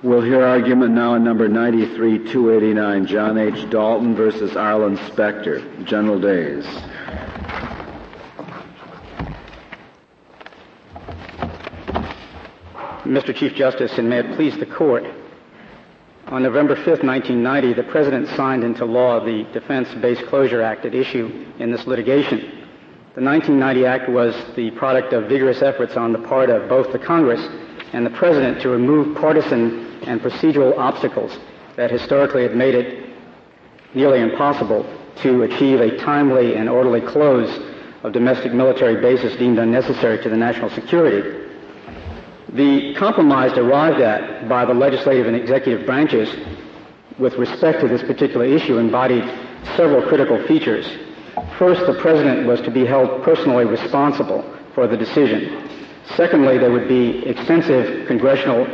We'll hear argument now on number 93-289, John H. Dalton versus Arlen Specter. General Days. Mr. Chief Justice, and may it please the Court, on November 5, 1990, the President signed into law the Defense Base Closure Act at issue in this litigation. The 1990 Act was the product of vigorous efforts on the part of both the Congress and the President to remove partisan and procedural obstacles that historically have made it nearly impossible to achieve a timely and orderly close of domestic military bases deemed unnecessary to the national security. The compromise arrived at by the legislative and executive branches with respect to this particular issue embodied several critical features. First, the president was to be held personally responsible for the decision. Secondly, there would be extensive congressional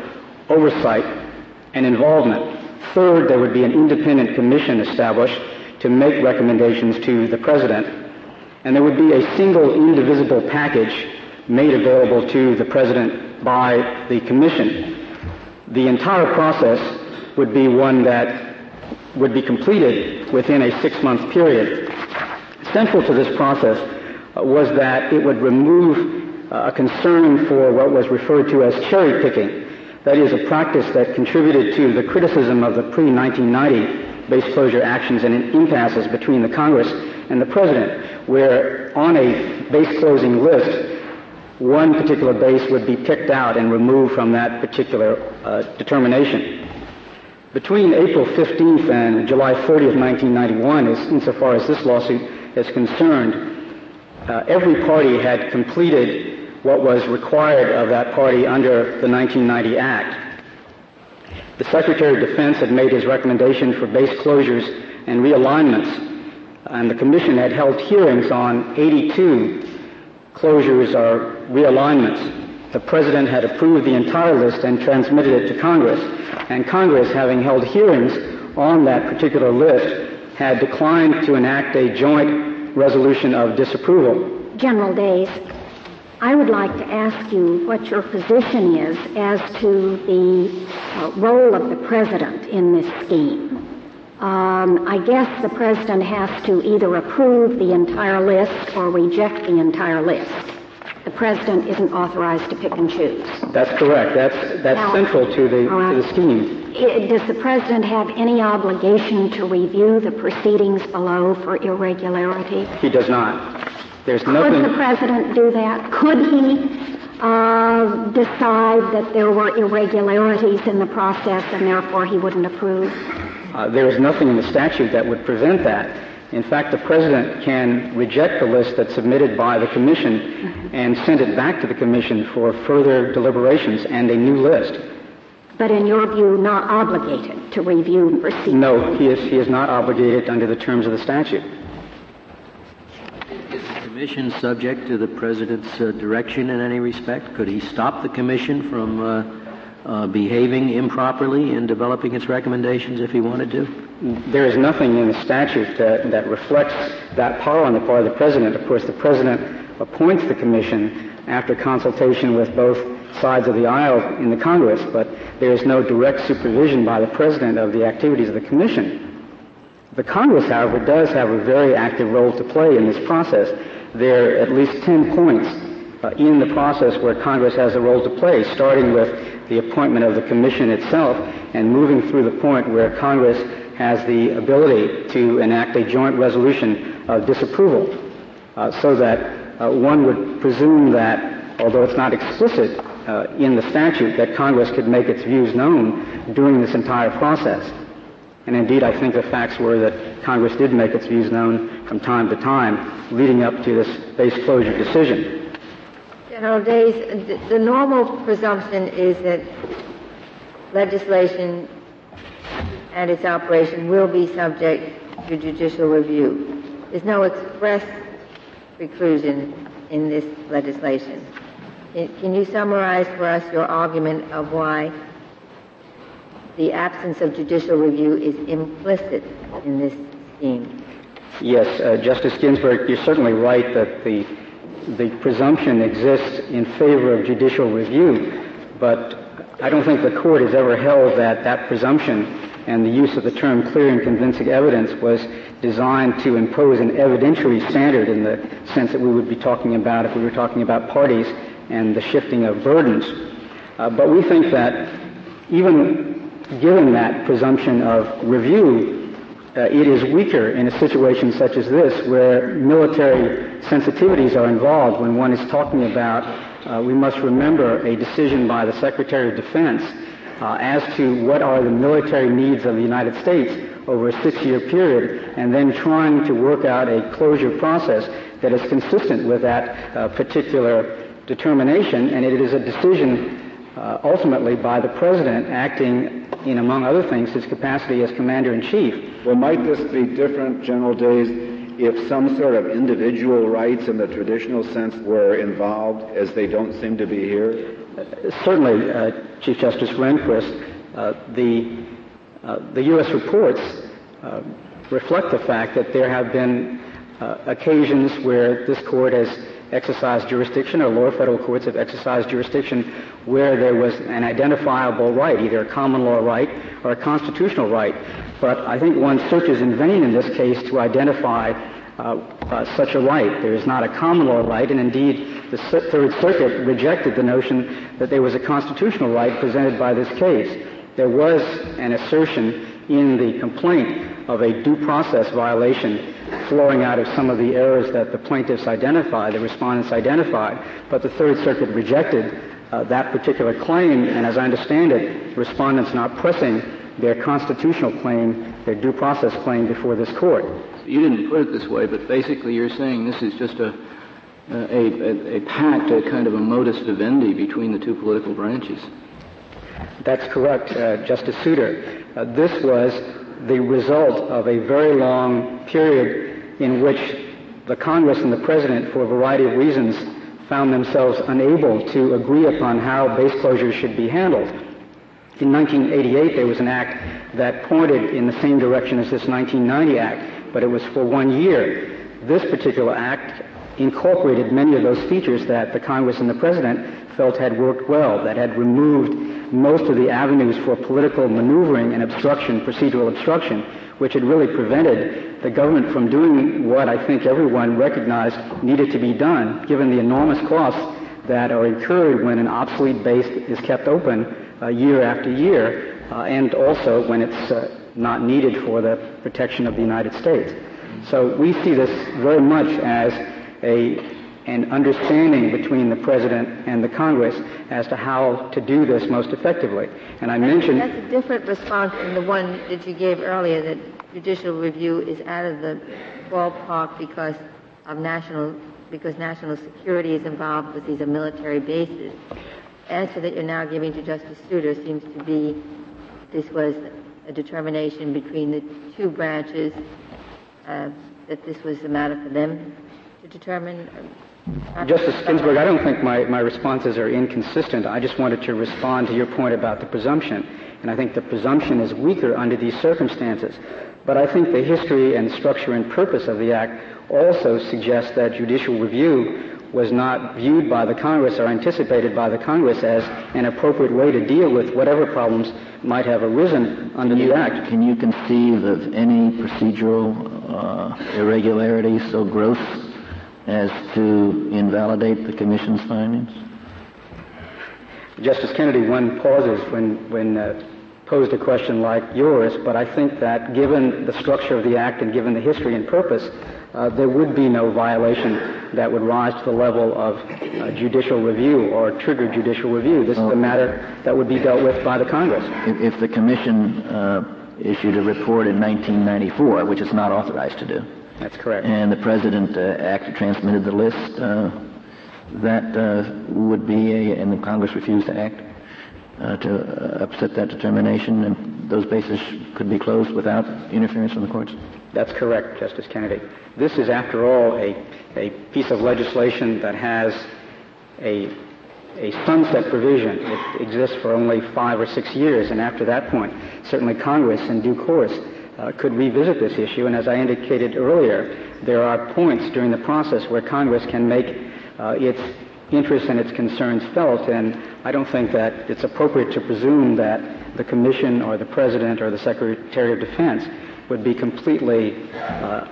oversight and involvement. Third, there would be an independent commission established to make recommendations to the president. And there would be a single indivisible package made available to the president by the commission. The entire process would be one that would be completed within a six-month period. Central to this process uh, was that it would remove uh, a concern for what was referred to as cherry picking. That is a practice that contributed to the criticism of the pre-1990 base closure actions and impasses between the Congress and the President, where on a base closing list, one particular base would be picked out and removed from that particular uh, determination. Between April 15th and July 30th, 1991, as, insofar as this lawsuit is concerned, uh, every party had completed what was required of that party under the 1990 Act. The Secretary of Defense had made his recommendation for base closures and realignments, and the Commission had held hearings on 82 closures or realignments. The President had approved the entire list and transmitted it to Congress, and Congress, having held hearings on that particular list, had declined to enact a joint resolution of disapproval. General Days, I would like to ask you what your position is as to the uh, role of the President in this scheme. Um, I guess the President has to either approve the entire list or reject the entire list. The President isn't authorized to pick and choose. That's correct. That's, that's now, central to the, right. to the scheme. Does the President have any obligation to review the proceedings below for irregularity? He does not. There's Could the President do that? Could he uh, decide that there were irregularities in the process and therefore he wouldn't approve? Uh, there is nothing in the statute that would prevent that. In fact, the President can reject the list that's submitted by the Commission and send it back to the Commission for further deliberations and a new list. But in your view, not obligated to review and proceed? No, he is, he is not obligated under the terms of the statute. Commission subject to the President's uh, direction in any respect? Could he stop the Commission from uh, uh, behaving improperly in developing its recommendations if he wanted to? There is nothing in the statute that, that reflects that power on the part of the President. Of course, the President appoints the Commission after consultation with both sides of the aisle in the Congress, but there is no direct supervision by the President of the activities of the Commission. The Congress, however, does have a very active role to play in this process. There are at least 10 points uh, in the process where Congress has a role to play, starting with the appointment of the commission itself and moving through the point where Congress has the ability to enact a joint resolution of disapproval uh, so that uh, one would presume that, although it's not explicit uh, in the statute, that Congress could make its views known during this entire process. And indeed, I think the facts were that Congress did make its views known from time to time leading up to this base closure decision. General Days, the normal presumption is that legislation and its operation will be subject to judicial review. There's no express preclusion in this legislation. Can you summarize for us your argument of why the absence of judicial review is implicit in this scheme? Yes, uh, Justice Ginsburg, you're certainly right that the the presumption exists in favor of judicial review, but I don't think the court has ever held that that presumption and the use of the term clear and convincing evidence was designed to impose an evidentiary standard in the sense that we would be talking about if we were talking about parties and the shifting of burdens. Uh, but we think that even given that presumption of review, uh, it is weaker in a situation such as this where military sensitivities are involved when one is talking about, uh, we must remember a decision by the Secretary of Defense uh, as to what are the military needs of the United States over a six-year period, and then trying to work out a closure process that is consistent with that uh, particular determination, and it is a decision uh, ultimately by the president acting in, among other things, his capacity as commander-in-chief. Well, might this be different, General Days, if some sort of individual rights in the traditional sense were involved, as they don't seem to be here? Uh, certainly, uh, Chief Justice Rehnquist, uh, the, uh, the U.S. reports uh, reflect the fact that there have been occasions where this court has exercised jurisdiction or lower federal courts have exercised jurisdiction where there was an identifiable right, either a common law right or a constitutional right. But I think one searches in vain in this case to identify uh, uh, such a right. There is not a common law right, and indeed the Third Circuit rejected the notion that there was a constitutional right presented by this case. There was an assertion in the complaint of a due process violation flowing out of some of the errors that the plaintiffs identified, the respondents identified, but the Third Circuit rejected uh, that particular claim, and as I understand it, respondents not pressing their constitutional claim, their due process claim before this court. You didn't put it this way, but basically you're saying this is just a a, a, a pact, a kind of a modus vivendi between the two political branches. That's correct, uh, Justice Souter. Uh, this was the result of a very long period in which the Congress and the President, for a variety of reasons, found themselves unable to agree upon how base closures should be handled. In 1988, there was an act that pointed in the same direction as this 1990 act, but it was for one year. This particular act incorporated many of those features that the Congress and the President felt had worked well, that had removed most of the avenues for political maneuvering and obstruction, procedural obstruction, which had really prevented the government from doing what I think everyone recognized needed to be done, given the enormous costs that are incurred when an obsolete base is kept open uh, year after year, uh, and also when it's uh, not needed for the protection of the United States. So we see this very much as a an understanding between the president and the Congress as to how to do this most effectively. And I mentioned that's a different response than the one that you gave earlier that judicial review is out of the ballpark because of national because national security is involved with these are military bases. The answer that you're now giving to Justice Souter seems to be this was a determination between the two branches uh, that this was a matter for them determine? Justice Ginsburg, I don't think my, my responses are inconsistent. I just wanted to respond to your point about the presumption. And I think the presumption is weaker under these circumstances. But I think the history and structure and purpose of the Act also suggests that judicial review was not viewed by the Congress or anticipated by the Congress as an appropriate way to deal with whatever problems might have arisen under you, the Act. Can you conceive of any procedural uh, irregularity so gross as to invalidate the Commission's findings? Justice Kennedy, one pauses when, when uh, posed a question like yours, but I think that given the structure of the Act and given the history and purpose, uh, there would be no violation that would rise to the level of uh, judicial review or trigger judicial review. This is a matter that would be dealt with by the Congress. If, if the Commission uh, issued a report in 1994, which it's not authorized to do, that's correct. And the president uh, actually transmitted the list. Uh, that uh, would be a, and the Congress refused to act uh, to upset that determination, and those bases could be closed without interference from the courts. That's correct, Justice Kennedy. This is, after all, a, a piece of legislation that has a a sunset provision. It exists for only five or six years, and after that point, certainly Congress, in due course, uh, could revisit this issue. And as I indicated earlier, there are points during the process where Congress can make uh, its interests and its concerns felt. And I don't think that it's appropriate to presume that the Commission or the President or the Secretary of Defense would be completely uh,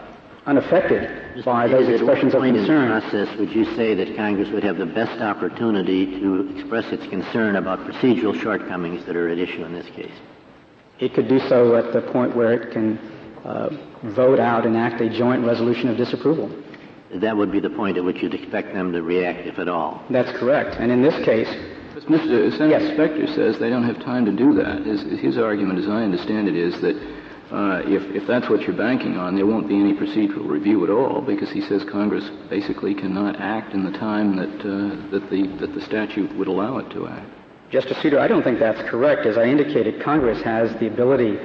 unaffected by those expressions of concern. Process, would you say that Congress would have the best opportunity to express its concern about procedural shortcomings that are at issue in this case? It could do so at the point where it can uh, vote out and act a joint resolution of disapproval. That would be the point at which you'd expect them to react, if at all. That's correct. And in this case, Mr. Senator yes. Specter says they don't have time to do that. His, his argument, as I understand it, is that uh, if, if that's what you're banking on, there won't be any procedural review at all because he says Congress basically cannot act in the time that, uh, that, the, that the statute would allow it to act. Justice Souter, I don't think that's correct. As I indicated, Congress has the ability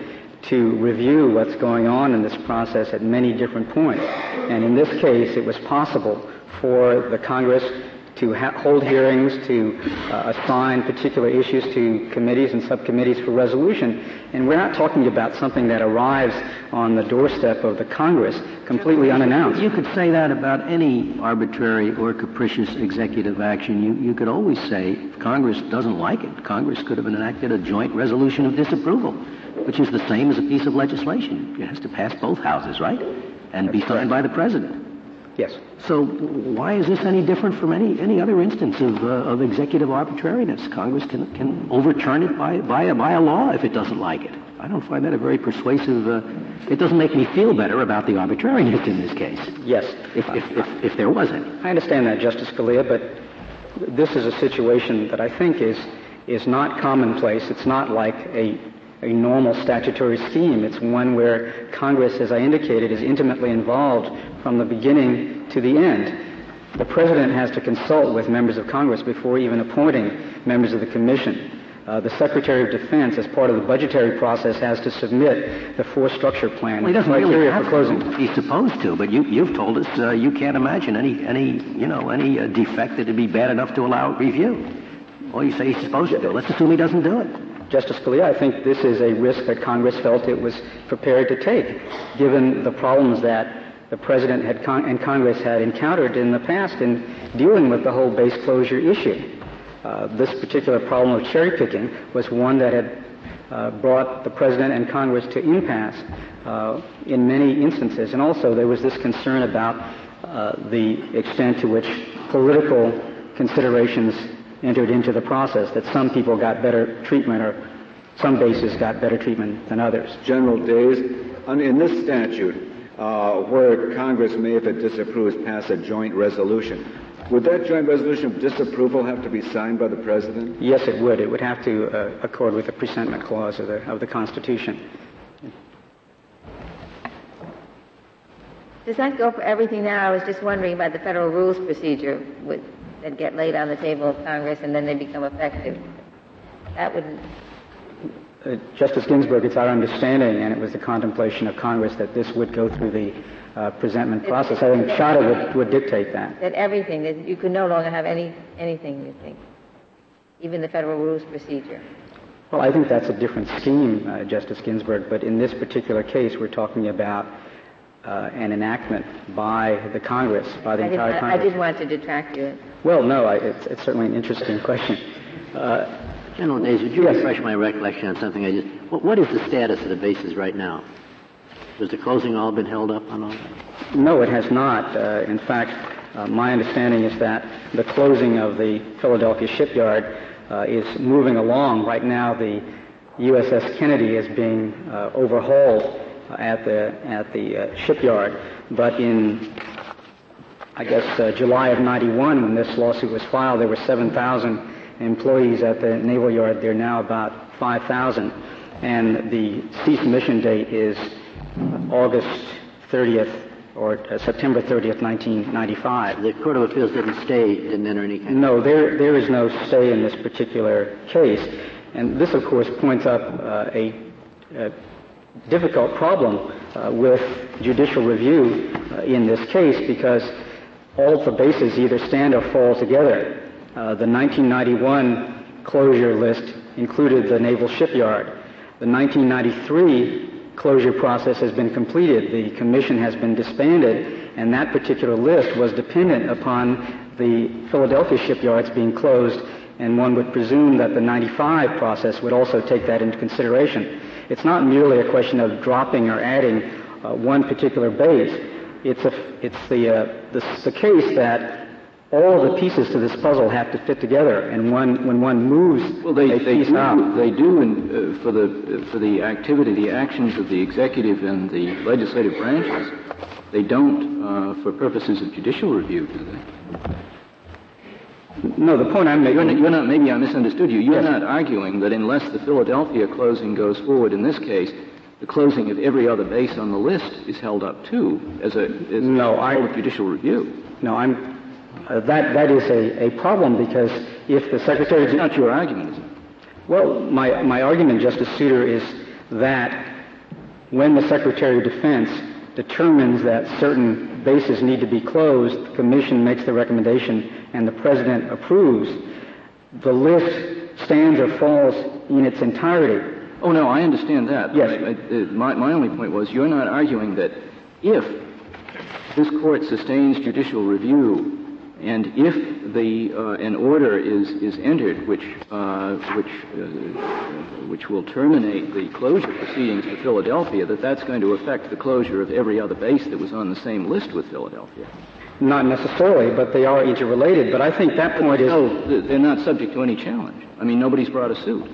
to review what's going on in this process at many different points. And in this case, it was possible for the Congress to ha- hold hearings, to uh, assign particular issues to committees and subcommittees for resolution. And we're not talking about something that arrives on the doorstep of the Congress completely unannounced. You could say that about any arbitrary or capricious executive action. You, you could always say, if Congress doesn't like it, Congress could have enacted a joint resolution of disapproval, which is the same as a piece of legislation. It has to pass both houses, right? And be signed by the President. Yes. So why is this any different from any, any other instance of, uh, of executive arbitrariness? Congress can, can overturn it by, by, a, by a law if it doesn't like it. I don't find that a very persuasive. Uh, it doesn't make me feel better about the arbitrariness in this case. Yes. If, if, if, if there was any. I understand that, Justice Scalia, but this is a situation that I think is, is not commonplace. It's not like a a normal statutory scheme. It's one where Congress, as I indicated, is intimately involved from the beginning to the end. The President has to consult with members of Congress before even appointing members of the Commission. Uh, the Secretary of Defense, as part of the budgetary process, has to submit the force structure plan. Well, he doesn't really have for closing. To. He's supposed to, but you, have told us uh, you can't imagine any, any, you know, any uh, defect that'd be bad enough to allow review. Well, you say he's supposed to. Let's assume he doesn't do it. Justice Scalia, I think this is a risk that Congress felt it was prepared to take, given the problems that the President had con- and Congress had encountered in the past in dealing with the whole base closure issue. Uh, this particular problem of cherry picking was one that had uh, brought the President and Congress to impasse uh, in many instances. And also there was this concern about uh, the extent to which political considerations entered into the process, that some people got better treatment or some bases got better treatment than others. General Days, in this statute, uh, where Congress may, if it disapproves, pass a joint resolution, would that joint resolution of disapproval have to be signed by the President? Yes, it would. It would have to uh, accord with the presentment clause of the, of the Constitution. Does that go for everything now? I was just wondering about the federal rules procedure. With, that get laid on the table of Congress and then they become effective. That wouldn't. Uh, Justice Ginsburg, it's our understanding, and it was the contemplation of Congress that this would go through the uh, presentment process. I think Chadha would, would dictate that. That everything, that you could no longer have any anything, you think, even the federal rules procedure. Well, I think that's a different scheme, uh, Justice Ginsburg, but in this particular case, we're talking about uh, an enactment by the Congress, by the I entire Congress. I didn't want to detract you. Well, no, I, it's, it's, certainly an interesting question. Uh, General Days, would you yes. refresh my recollection on something I just... What, what is the status of the bases right now? Has the closing all been held up on all that? No, it has not. Uh, in fact, uh, my understanding is that the closing of the Philadelphia shipyard uh, is moving along. Right now, the USS Kennedy is being uh, overhauled at the at the uh, shipyard. But in I guess uh, July of '91, when this lawsuit was filed, there were 7,000 employees at the naval yard. There are now about 5,000, and the cease mission date is August 30th or uh, September 30th, 1995. The Court of Appeals didn't stay, didn't enter any kind No, there, there is no stay in this particular case. And this, of course, points up uh, a, a difficult problem uh, with judicial review uh, in this case because all the bases either stand or fall together. Uh, the 1991 closure list included the naval shipyard. The 1993 closure process has been completed. The commission has been disbanded, and that particular list was dependent upon the Philadelphia shipyards being closed and one would presume that the 95 process would also take that into consideration. It's not merely a question of dropping or adding uh, one particular base. It's, a, it's the, uh, the, the case that all the pieces to this puzzle have to fit together, and one, when one moves well, they, they piece do, out, they do uh, for the for the activity, the actions of the executive and the legislative branches. They don't uh, for purposes of judicial review, do they? No, the point I'm making. You're not, you're not, maybe I misunderstood you. You're Yes. not arguing that unless the Philadelphia closing goes forward in this case, the closing of every other base on the list is held up too as a as No, a I- whole of judicial review. No, I'm. Uh, that that is a, a problem because if the secretary It's not your argument, is it? Well, my, my argument, Justice Souter, is that when the Secretary of Defense determines that certain bases need to be closed, the Commission makes the recommendation and the President approves, the list stands or falls in its entirety. Oh no, I understand that. Yes. I- I- uh, my, my only point was you're not arguing that if this court sustains judicial review and if the uh, an order is is entered which uh, which uh, which will terminate the closure proceedings for Philadelphia, that that's going to affect the closure of every other base that was on the same list with Philadelphia. Not necessarily, but they are interrelated. But I think that point is No, they're not subject to any challenge. I mean, nobody's brought a suit.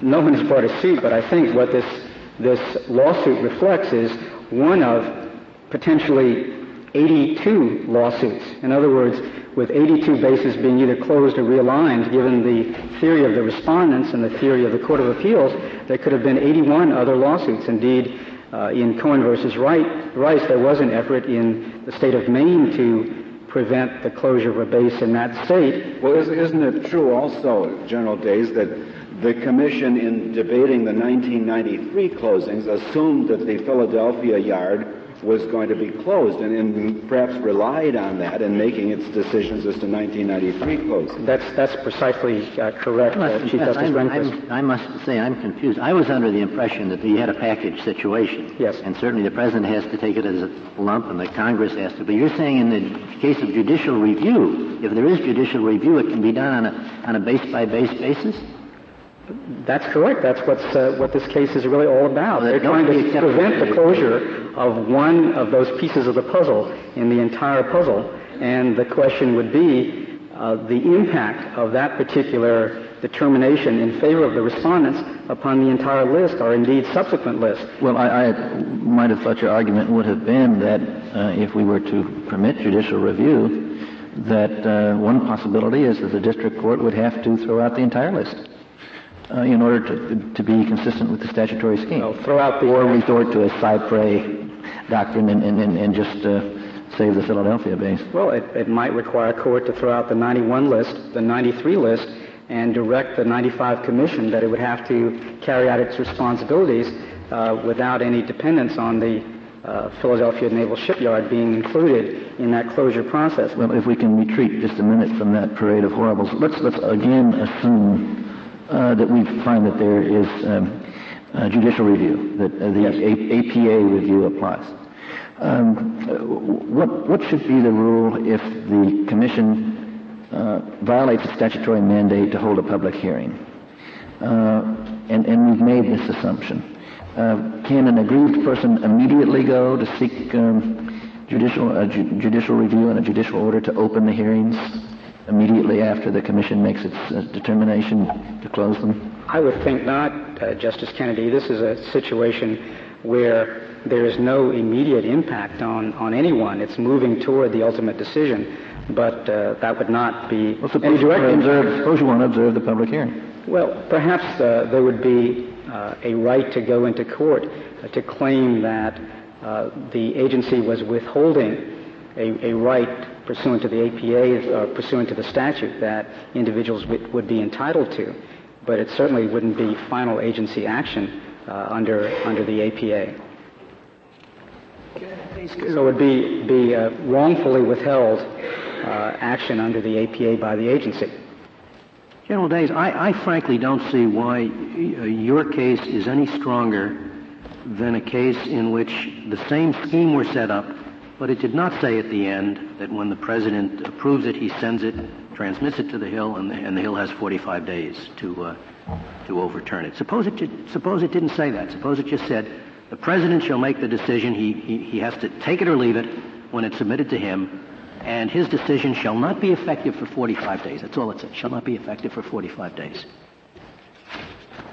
no one has brought a suit, but I think what this, this lawsuit reflects is one of potentially 82 lawsuits. In other words, with 82 bases being either closed or realigned, given the theory of the respondents and the theory of the Court of Appeals, there could have been 81 other lawsuits. Indeed, uh, in Cohen versus Wright, Rice, there was an effort in the state of Maine to prevent the closure of a base in that state. Well, is- isn't it true also, General Days, that the commission in debating the 1993 closings assumed that the Philadelphia yard was going to be closed and, and perhaps relied on that in making its decisions as to 1993 closings? That's, that's precisely uh, correct, I uh, must Chief confess, Justice I'm, I'm, I must say I'm confused. I was under the impression that you had a package situation. Yes. And certainly the president has to take it as a lump and the Congress has to. But you're saying in the case of judicial review, if there is judicial review, it can be done on a, on a base-by-base basis? That's correct. That's what's, uh, what this case is really all about. Well, They're trying to prevent the closure of one of those pieces of the puzzle in the entire puzzle. And the question would be uh, the impact of that particular determination in favor of the respondents upon the entire list or indeed subsequent lists. Well, I, I might have thought your argument would have been that uh, if we were to permit judicial review, that uh, one possibility is that the district court would have to throw out the entire list uh, in order to, to be consistent with the statutory scheme. Well, throw out the- or resort to a cy pres doctrine and, and, and, and just uh, save the Philadelphia base. Well, it, it might require a court to throw out the 91 list, the 93 list, and direct the 95 commission that it would have to carry out its responsibilities uh, without any dependence on the uh, Philadelphia Naval Shipyard being included in that closure process. Well, if we can retreat just a minute from that parade of horribles, let's let's again assume uh, that we find that there is um, uh, judicial review, that uh, the A- APA review applies. Um, what what should be the rule if the commission uh, violates a statutory mandate to hold a public hearing? Uh, and, and we've made this assumption. Uh, can an aggrieved person immediately go to seek um, judicial, ju- judicial review and a judicial order to open the hearings immediately after the commission makes its uh, determination to close them? I would think not, uh, Justice Kennedy. This is a situation where there is no immediate impact on, on anyone. It's moving toward the ultimate decision, but uh, that would not be Well, any suppose, you direct observe, suppose you want to observe the public hearing. Well, perhaps uh, there would be uh, a right to go into court uh, to claim that uh, the agency was withholding a, a right pursuant to the APA or pursuant to the statute that individuals w- would be entitled to. But it certainly wouldn't be final agency action uh, under, under the APA. So it would be, be uh, wrongfully withheld uh, action under the APA by the agency. General Days, I, I frankly don't see why uh, your case is any stronger than a case in which the same scheme were set up But it did not say at the end that when the president approves it, he sends it, transmits it to the Hill, and the, and the Hill has 45 days to uh, to overturn it. Suppose it suppose it didn't say that. Suppose it just said the president shall make the decision. He, he he has to take it or leave it when it's submitted to him, and his decision shall not be effective for 45 days. That's all it said. Shall not be effective for 45 days.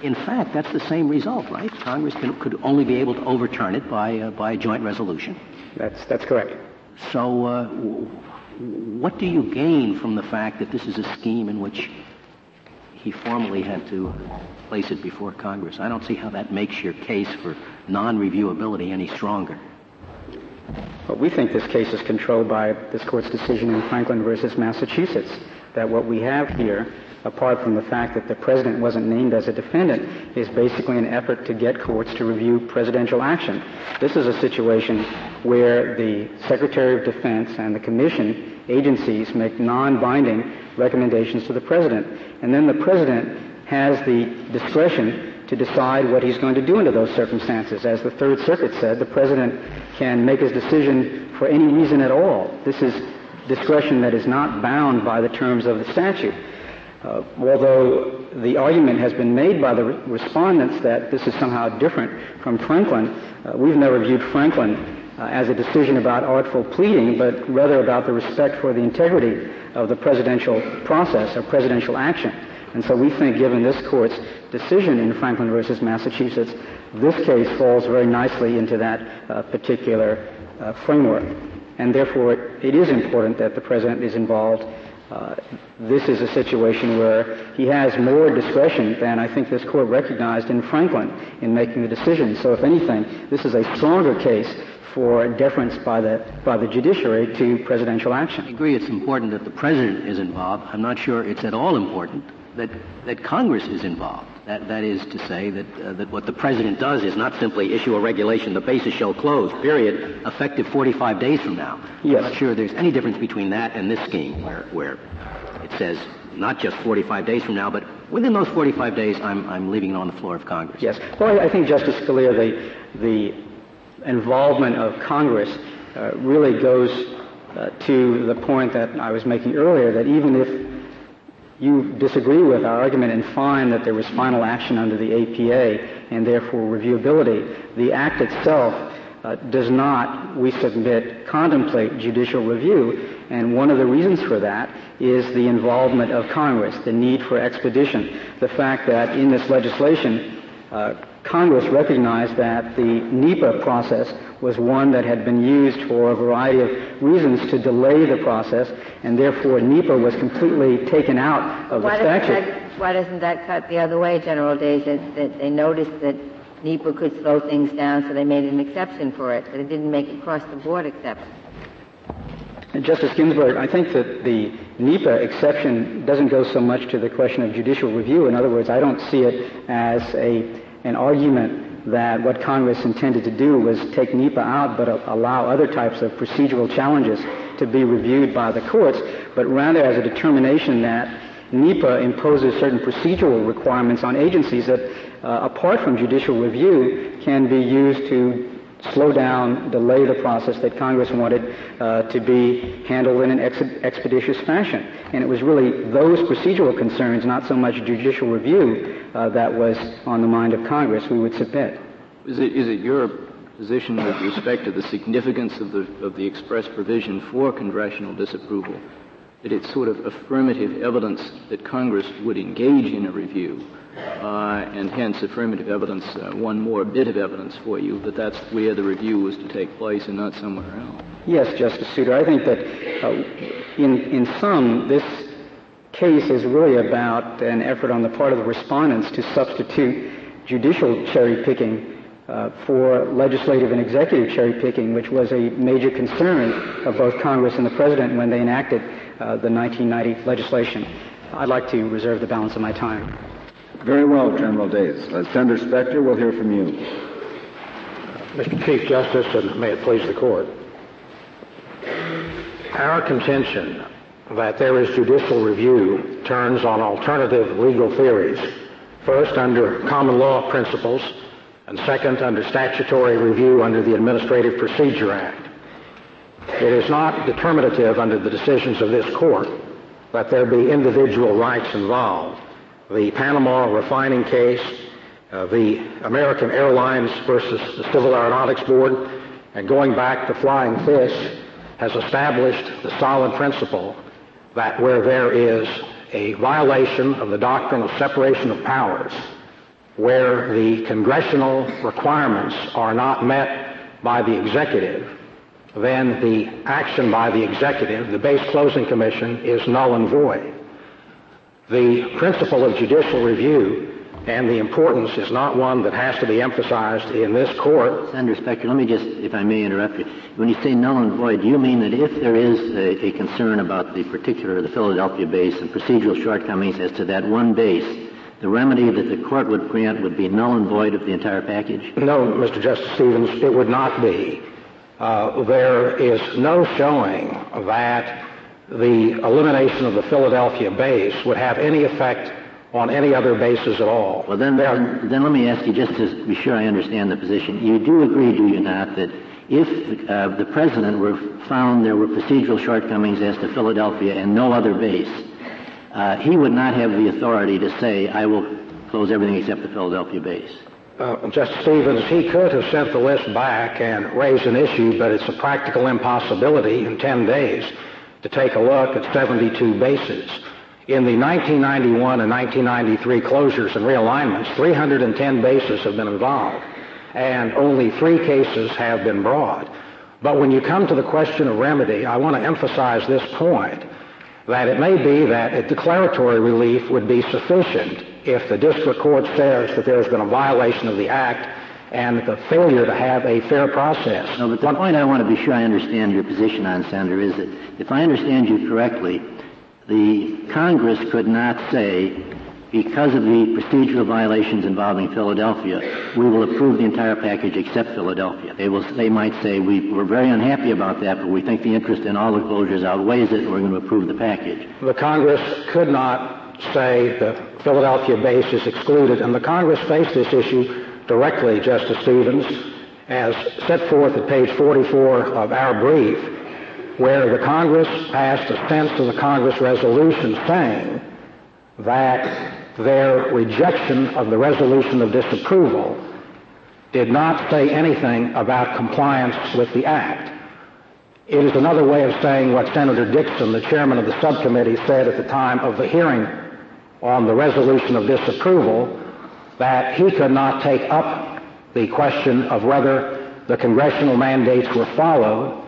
In fact, that's the same result, right? Congress can, could only be able to overturn it by uh, by joint resolution. That's that's correct. So, uh, what do you gain from the fact that this is a scheme in which he formally had to place it before Congress? I don't see how that makes your case for non-reviewability any stronger. Well, we think this case is controlled by this court's decision in Franklin versus Massachusetts. That what we have here apart from the fact that the president wasn't named as a defendant, is basically an effort to get courts to review presidential action. This is a situation where the Secretary of Defense and the Commission agencies make non-binding recommendations to the president. And then the president has the discretion to decide what he's going to do under those circumstances. As the Third Circuit said, the president can make his decision for any reason at all. This is discretion that is not bound by the terms of the statute. Uh, although the argument has been made by the re- respondents that this is somehow different from Franklin, uh, we've never viewed Franklin uh, as a decision about artful pleading, but rather about the respect for the integrity of the presidential process or presidential action. And so we think, given this court's decision in Franklin versus Massachusetts, this case falls very nicely into that uh, particular uh, framework. And therefore, it is important that the president is involved uh, this is a situation where he has more discretion than I think this court recognized in Franklin in making the decision. So, if anything, this is a stronger case for deference by the by the judiciary to presidential action. I agree. It's important that the president is involved. I'm not sure it's at all important that that Congress is involved. That, that is to say that, uh, that what the president does is not simply issue a regulation, the bases shall close, period, effective 45 days from now. Yes. I'm not sure there's any difference between that and this scheme where, where it says not just 45 days from now, but within those 45 days, I'm, I'm leaving it on the floor of Congress. Yes. Well, I, think, Justice Scalia, the, the involvement of Congress uh, really goes uh, to the point that I was making earlier, that even if you disagree with our argument and find that there was final action under the APA and therefore reviewability, the Act itself uh, does not, we submit, contemplate judicial review. And one of the reasons for that is the involvement of Congress, the need for expedition, the fact that in this legislation, uh, Congress recognized that the NEPA process was one that had been used for a variety of reasons to delay the process, and therefore NEPA was completely taken out of why the statute. That, why doesn't that cut the other way, General Days, that, that they noticed that NEPA could slow things down, so they made an exception for it, but it didn't make it across-the-board exception? And Justice Ginsburg, I think that the NEPA exception doesn't go so much to the question of judicial review. In other words, I don't see it as a, an argument that what Congress intended to do was take NEPA out but allow other types of procedural challenges to be reviewed by the courts, but rather as a determination that NEPA imposes certain procedural requirements on agencies that, uh, apart from judicial review, can be used to slow down, delay the process that Congress wanted uh, to be handled in an ex- expeditious fashion. And it was really those procedural concerns, not so much judicial review, uh, that was on the mind of Congress we would submit. Is it, is it your position with respect to the significance of the, of the express provision for congressional disapproval that it's sort of affirmative evidence that Congress would engage in a review, uh, and hence affirmative evidence, uh, one more bit of evidence for you that that's where the review was to take place and not somewhere else. Yes, Justice Souter. I think that uh, in, in sum, this case is really about an effort on the part of the respondents to substitute judicial cherry picking uh, for legislative and executive cherry picking, which was a major concern of both Congress and the President when they enacted uh, the 1990 legislation. I'd like to reserve the balance of my time. Very well, General Days. Senator Specter, we'll hear from you. Mr. Chief Justice, and may it please the Court. Our contention that there is judicial review turns on alternative legal theories. First, under common law principles, and second, under statutory review under the Administrative Procedure Act. It is not determinative under the decisions of this court that there be individual rights involved. The Panama refining case, uh, the American Airlines versus the Civil Aeronautics Board, and going back to flying fish, has established the solid principle that where there is a violation of the doctrine of separation of powers, where the congressional requirements are not met by the executive, then the action by the executive, the base closing commission, is null and void. The principle of judicial review and the importance is not one that has to be emphasized in this court. Senator Specter, let me just, if I may interrupt you. When you say null and void, do you mean that if there is a, a concern about the particular, the Philadelphia base and procedural shortcomings as to that one base, the remedy that the court would grant would be null and void of the entire package? No, Mr. Justice Stevens, it would not be. Uh, there is no showing that the elimination of the Philadelphia base would have any effect on any other bases at all. Well, then, then, then, let me ask you, just to be sure I understand the position. You do agree, do you not, that if uh, the president were found there were procedural shortcomings as to Philadelphia and no other base, uh, he would not have the authority to say, I will close everything except the Philadelphia base. Uh, Justice Stevens, he could have sent the list back and raised an issue, but it's a practical impossibility in 10 days to take a look at 72 bases. In the 1991 and 1993 closures and realignments, 310 bases have been involved, and only three cases have been brought. But when you come to the question of remedy, I want to emphasize this point that it may be that a declaratory relief would be sufficient if the district court says that there has been a violation of the act and the failure to have a fair process. No, but the point I want to be sure I understand your position on, Senator, is that if I understand you correctly, the Congress could not say, because of the procedural violations involving Philadelphia, we will approve the entire package except Philadelphia. They, will, they might say, we, we're very unhappy about that, but we think the interest in all the closures outweighs it, and we're going to approve the package. The Congress could not say the Philadelphia base is excluded, and the Congress faced this issue directly, Justice Stevens, as set forth at page 44 of our brief, where the Congress passed a sense of the Congress resolution saying that their rejection of the resolution of disapproval did not say anything about compliance with the Act. It is another way of saying what Senator Dixon, the chairman of the subcommittee, said at the time of the hearing on the resolution of disapproval that he could not take up the question of whether the congressional mandates were followed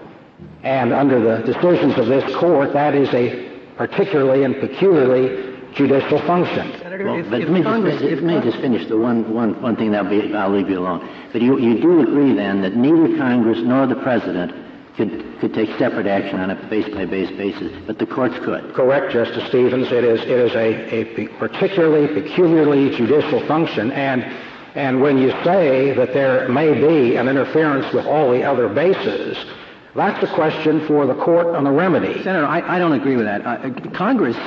and under the decisions of this court, that is a particularly and peculiarly judicial function. Senator, well, if, but if let me, Congress, just, if, let me just finish the one, one, one thing that'll be, I'll leave you alone. But you, you do agree then that neither Congress nor the President could, could take separate action on a base-by-base basis, but the courts could. Correct, Justice Stevens. It is, it is a, a particularly, peculiarly judicial function, and, and when you say that there may be an interference with all the other bases, that's a question for the court on the remedy. Senator, I, I don't agree with that. Uh, Congress,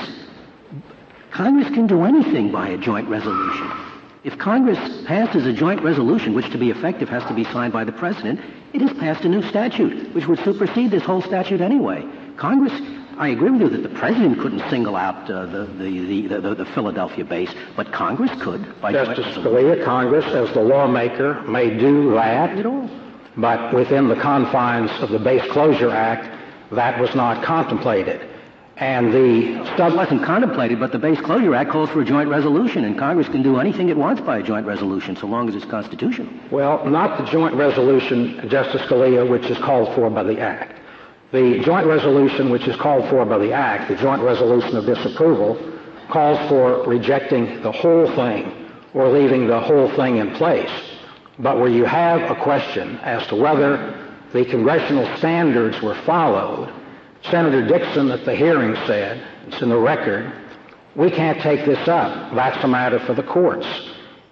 Congress can do anything by a joint resolution. If Congress passes a joint resolution, which to be effective has to be signed by the President, it has passed a new statute, which would supersede this whole statute anyway. Congress, I agree with you that the President couldn't single out uh, the, the, the, the, the Philadelphia base, but Congress could. By Justice Scalia, Congress, as the lawmaker, may do that. At all. But within the confines of the Base Closure Act, that was not contemplated. And the stuff wasn't contemplated, but the Base Closure Act calls for a joint resolution, and Congress can do anything it wants by a joint resolution, so long as it's constitutional. Well, not the joint resolution, Justice Scalia, which is called for by the Act. The joint resolution, which is called for by the Act, the joint resolution of disapproval, calls for rejecting the whole thing or leaving the whole thing in place. But where you have a question as to whether the congressional standards were followed, Senator Dixon at the hearing said, it's in the record, we can't take this up. That's a matter for the courts.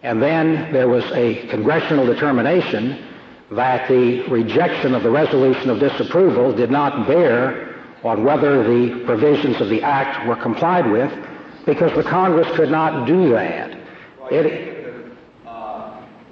And then there was a congressional determination that the rejection of the resolution of disapproval did not bear on whether the provisions of the act were complied with because the Congress could not do that. It,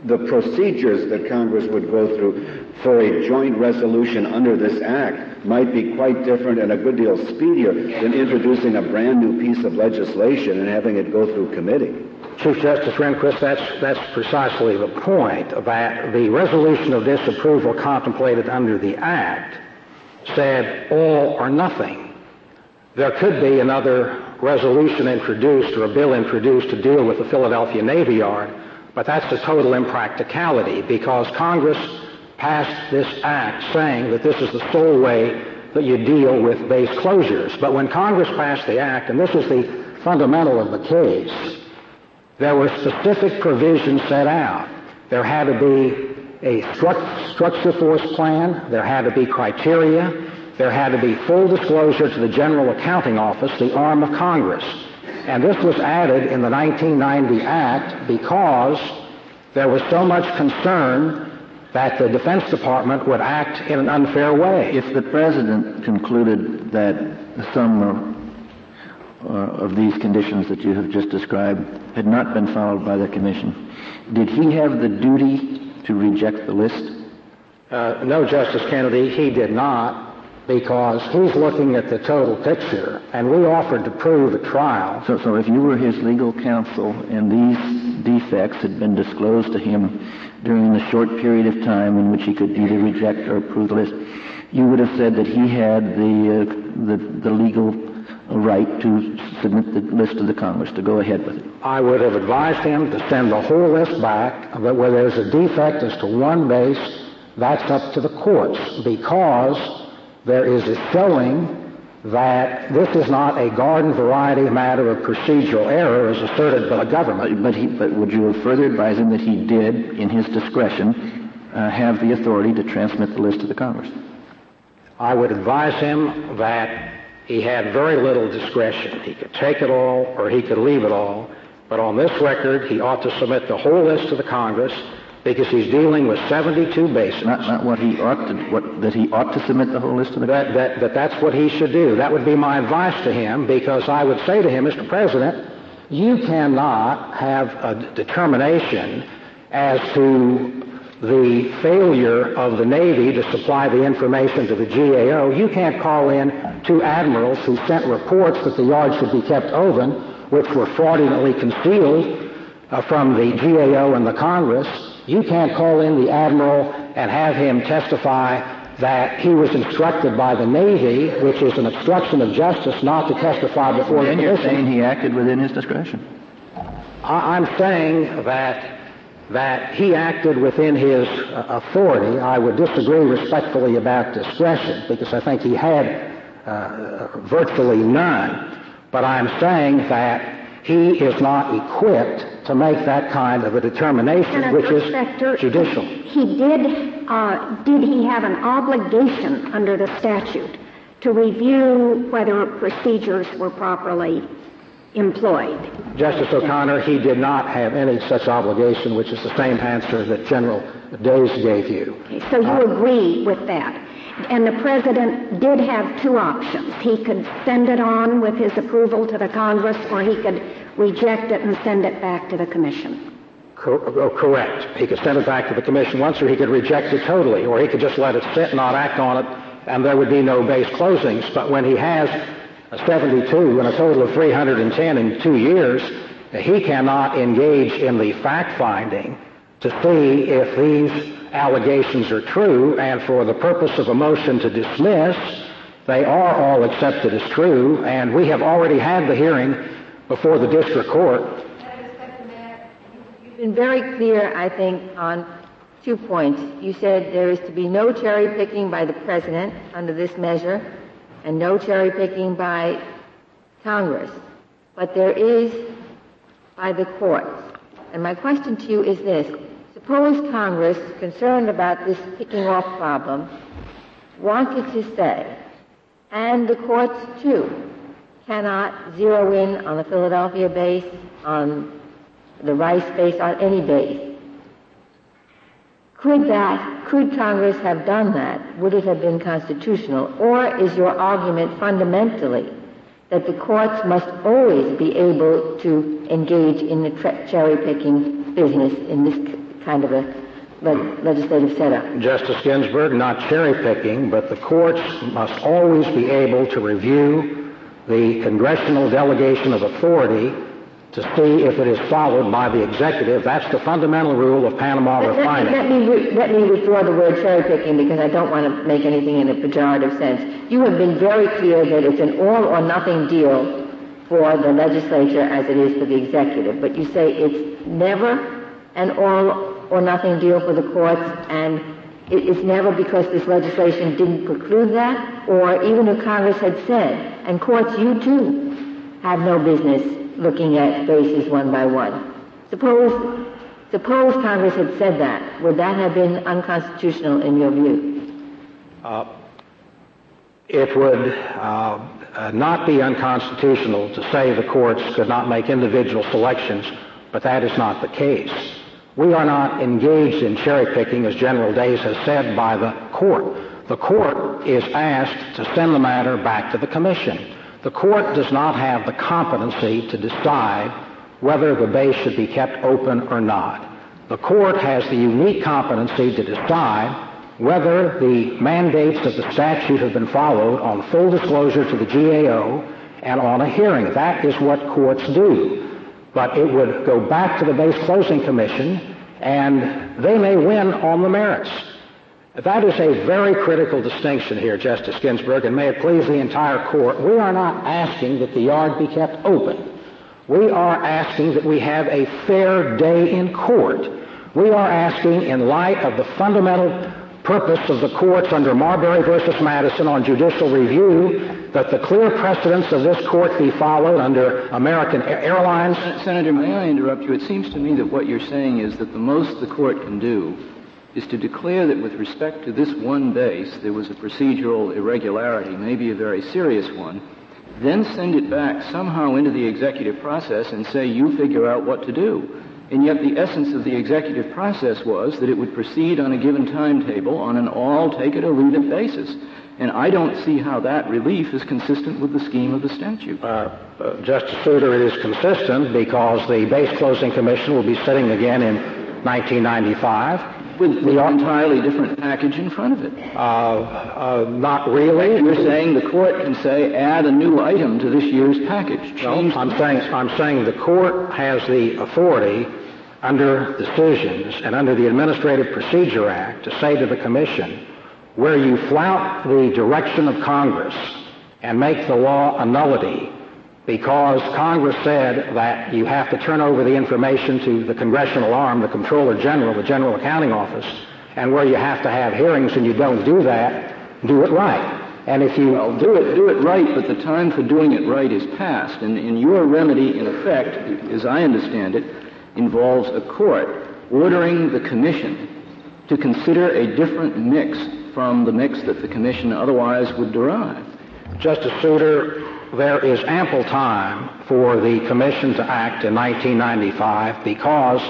the procedures that Congress would go through for a joint resolution under this act might be quite different and a good deal speedier than introducing a brand new piece of legislation and having it go through committee. Chief Justice Rehnquist, that's, that's precisely the point, that the resolution of disapproval contemplated under the Act said all or nothing. There could be another resolution introduced or a bill introduced to deal with the Philadelphia Navy Yard, but that's a total impracticality because Congress passed this act saying that this is the sole way that you deal with base closures. But when Congress passed the act, and this is the fundamental of the case, there were specific provisions set out. There had to be a stru- structure force plan. There had to be criteria. There had to be full disclosure to the General Accounting Office, the arm of Congress. And this was added in the 1990 Act because there was so much concern that the Defense Department would act in an unfair way. If the President concluded that some uh, of these conditions that you have just described had not been followed by the Commission, did he have the duty to reject the list? Uh, no, Justice Kennedy, he did not because he's looking at the total picture, and we offered to prove at trial. So, so if you were his legal counsel and these defects had been disclosed to him during the short period of time in which he could either reject or approve the list, you would have said that he had the, uh, the, the legal right to submit the list to the Congress, to go ahead with it. I would have advised him to send the whole list back, but where there's a defect as to one base, that's up to the courts because there is a showing that this is not a garden variety matter of procedural error as asserted by the government. But, he, but would you further advise him that he did, in his discretion, uh, have the authority to transmit the list to the Congress? I would advise him that he had very little discretion. He could take it all or he could leave it all. But on this record, he ought to submit the whole list to the Congress because he's dealing with 72 bases. Not, not what he ought to, what, that he ought to submit the whole list to the that, that, that that's what he should do. That would be my advice to him because I would say to him, Mr. President, you cannot have a determination as to the failure of the Navy to supply the information to the GAO. You can't call in two admirals who sent reports that the yard should be kept open, which were fraudulently concealed uh, from the GAO and the Congress you can't call in the admiral and have him testify that he was instructed by the Navy, which is an obstruction of justice, not to testify before the commission. You're saying he acted within his discretion. I, am saying that that he acted within his uh, authority. I would disagree respectfully about discretion because I think he had uh, virtually none. But I'm saying that he is not equipped to make that kind of a determination, which is judicial. He did. Uh, did he have an obligation under the statute to review whether procedures were properly employed? Justice O'Connor, he did not have any such obligation, which is the same answer that General Days gave you. Okay, so you uh, agree with that? And the president did have two options. He could send it on with his approval to the Congress, or he could reject it and send it back to the commission. Oh, correct. He could send it back to the commission once, or he could reject it totally, or he could just let it sit, not act on it, and there would be no base closings. But when he has 72 and a total of 310 in two years, he cannot engage in the fact finding to see if these allegations are true, and for the purpose of a motion to dismiss, they are all accepted as true, and we have already had the hearing before the district court. You've been very clear, I think, on two points. You said there is to be no cherry picking by the president under this measure and no cherry picking by Congress. But there is by the courts. And my question to you is this. Suppose Congress, concerned about this picking off problem, wanted to say, and the courts too, cannot zero in on the Philadelphia base, on the Rice base, on any base. Could that, could Congress have done that? Would it have been constitutional? Or is your argument fundamentally that the courts must always be able to engage in the cherry picking business in this kind of a le- legislative setup. Justice Ginsburg, not cherry picking, but the courts must always be able to review the congressional delegation of authority to see if it is followed by the executive. That's the fundamental rule of Panama Let, refining. let, me, let me withdraw the word cherry picking because I don't want to make anything in a pejorative sense. You have been very clear that it's an all or nothing deal for the legislature as it is for the executive, but you say it's never an all or nothing deal for the courts and it is never because this legislation didn't preclude that, or even if Congress had said, and courts, you too, have no business looking at bases one by one. Suppose, suppose Congress had said that. Would that have been unconstitutional in your view? Uh, it would uh, uh, not be unconstitutional to say the courts could not make individual selections, but that is not the case. We are not engaged in cherry picking, as General Days has said, by the court. The court is asked to send the matter back to the commission. The court does not have the competency to decide whether the base should be kept open or not. The court has the unique competency to decide whether the mandates of the statute have been followed on full disclosure to the GAO and on a hearing. That is what courts do. But it would go back to the base closing commission and they may win on the merits. That is a very critical distinction here, Justice Ginsburg, and may it please the entire court. We are not asking that the yard be kept open. We are asking that we have a fair day in court. We are asking, in light of the fundamental purpose of the courts under Marbury versus Madison on judicial review that the clear precedents of this court be followed under American Airlines. Senator, may I interrupt you? It seems to me that what you're saying is that the most the court can do is to declare that with respect to this one base there was a procedural irregularity, maybe a very serious one, then send it back somehow into the executive process and say you figure out what to do. And yet the essence of the executive process was that it would proceed on a given timetable on an all take it or leave it basis. And I don't see how that relief is consistent with the scheme of the statute. Uh, uh, Justice Souter, it is consistent because the base closing commission will be sitting again in 1995. With, with an entirely different package in front of it. Uh, not really. You're saying the court can say add a new item to this year's package. No, I'm saying I'm saying the court has the authority under decisions and under the Administrative Procedure Act to say to the Commission, where you flout the direction of Congress and make the law a nullity because Congress said that you have to turn over the information to the congressional arm, the Comptroller General, the General Accounting Office, and where you have to have hearings and you don't do that, do it right. And if you well, do it, do it right, but the time for doing it right is past. And, and your remedy, in effect, as I understand it, involves a court ordering the commission to consider a different mix from the mix that the commission otherwise would derive. Justice Souter, there is ample time for the commission to act in 1995 because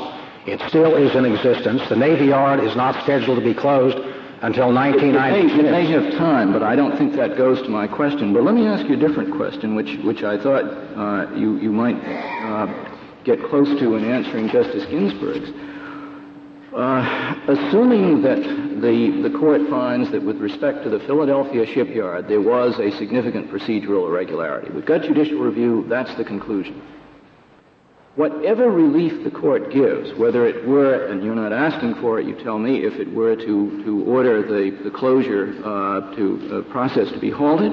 it still is in existence. The Navy Yard is not scheduled to be closed until 1996. It may, it may have time, but I don't think that goes to my question. But let me ask you a different question, which, which I thought uh, you, you might uh, get close to in answering Justice Ginsburg's. Uh, assuming that the, the court finds that with respect to the Philadelphia shipyard there was a significant procedural irregularity, we've got judicial review, that's the conclusion. Whatever relief the court gives, whether it were, and you're not asking for it, you tell me, if it were to, to order the, the closure uh, to uh, process to be halted,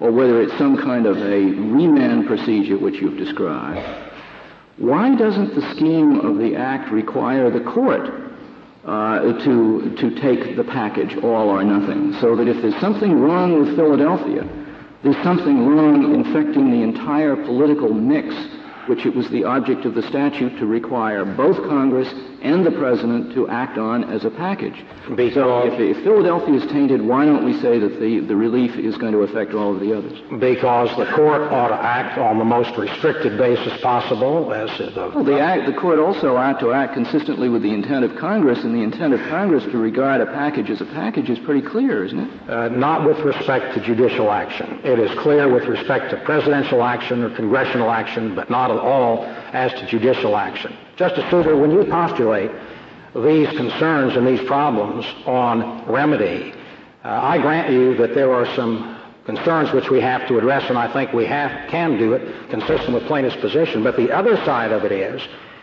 or whether it's some kind of a remand procedure which you've described, why doesn't the scheme of the Act require the court uh, to, to take the package all or nothing? So that if there's something wrong with Philadelphia, there's something wrong infecting the entire political mix which it was the object of the statute to require both Congress and the President to act on as a package. Because so if, if, Philadelphia is tainted, why don't we say that the, the relief is going to affect all of the others? Because the court ought to act on the most restricted basis possible. As the, well, the, act, the court also ought to act consistently with the intent of Congress, and the intent of Congress to regard a package as a package is pretty clear, isn't it? Uh, not with respect to judicial action. It is clear with respect to presidential action or congressional action, but not at all as to judicial action. Justice Souter, when you postulate these concerns and these problems on remedy. Uh, I grant you that there are some concerns which we have to address, and I think we have, can do it consistent with plaintiff's position. But the other side of it is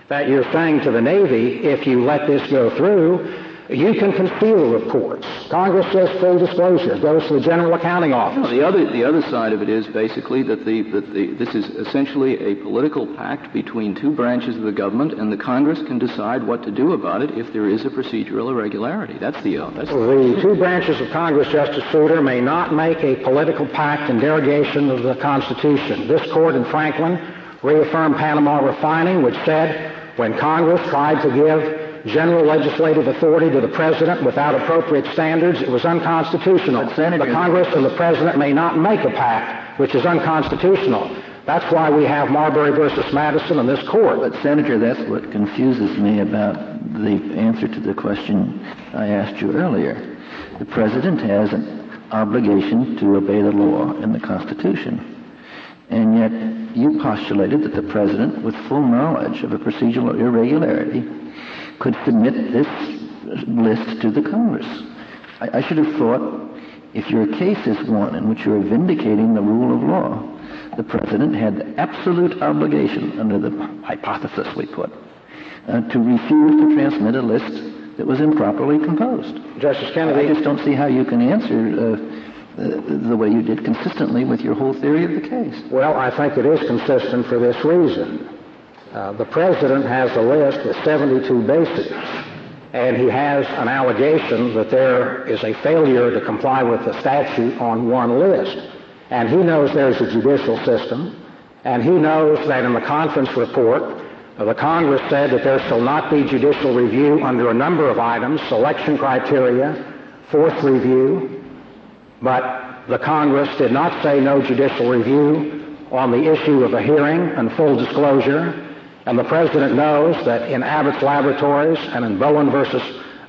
that you're saying to the Navy, if you let this go through, you can conceal reports. Congress says full disclosure goes to the General Accounting Office. No, the other the other side of it is basically that the that the this is essentially a political pact between two branches of the government, and the Congress can decide what to do about it if there is a procedural irregularity. That's the uh, that's the two branches of Congress, Justice Souter, may not make a political pact in derogation of the Constitution. This court in Franklin reaffirmed Panama refining, which said when Congress tried to give general legislative authority to the president without appropriate standards, it was unconstitutional. Senator, the Congress and the president may not make a pact which is unconstitutional. That's why we have Marbury versus Madison in this court. But Senator, that's what confuses me about the answer to the question I asked you earlier. The president has an obligation to obey the law and the Constitution. And yet you postulated that the president, with full knowledge of a procedural irregularity, could submit this list to the Congress. I, I should have thought if your case is one in which you're vindicating the rule of law, the president had the absolute obligation, under the hypothesis we put, uh, to refuse to transmit a list that was improperly composed. Justice Kennedy. I just don't see how you can answer uh, uh, the way you did consistently with your whole theory of the case. Well, I think it is consistent for this reason. Uh, the president has a list with 72 bases, and he has an allegation that there is a failure to comply with the statute on one list. And he knows there's a judicial system, and he knows that in the conference report, the Congress said that there shall not be judicial review under a number of items, selection criteria, fourth review, but the Congress did not say no judicial review on the issue of a hearing and full disclosure and the president knows that in Abbott's laboratories and in Bowen versus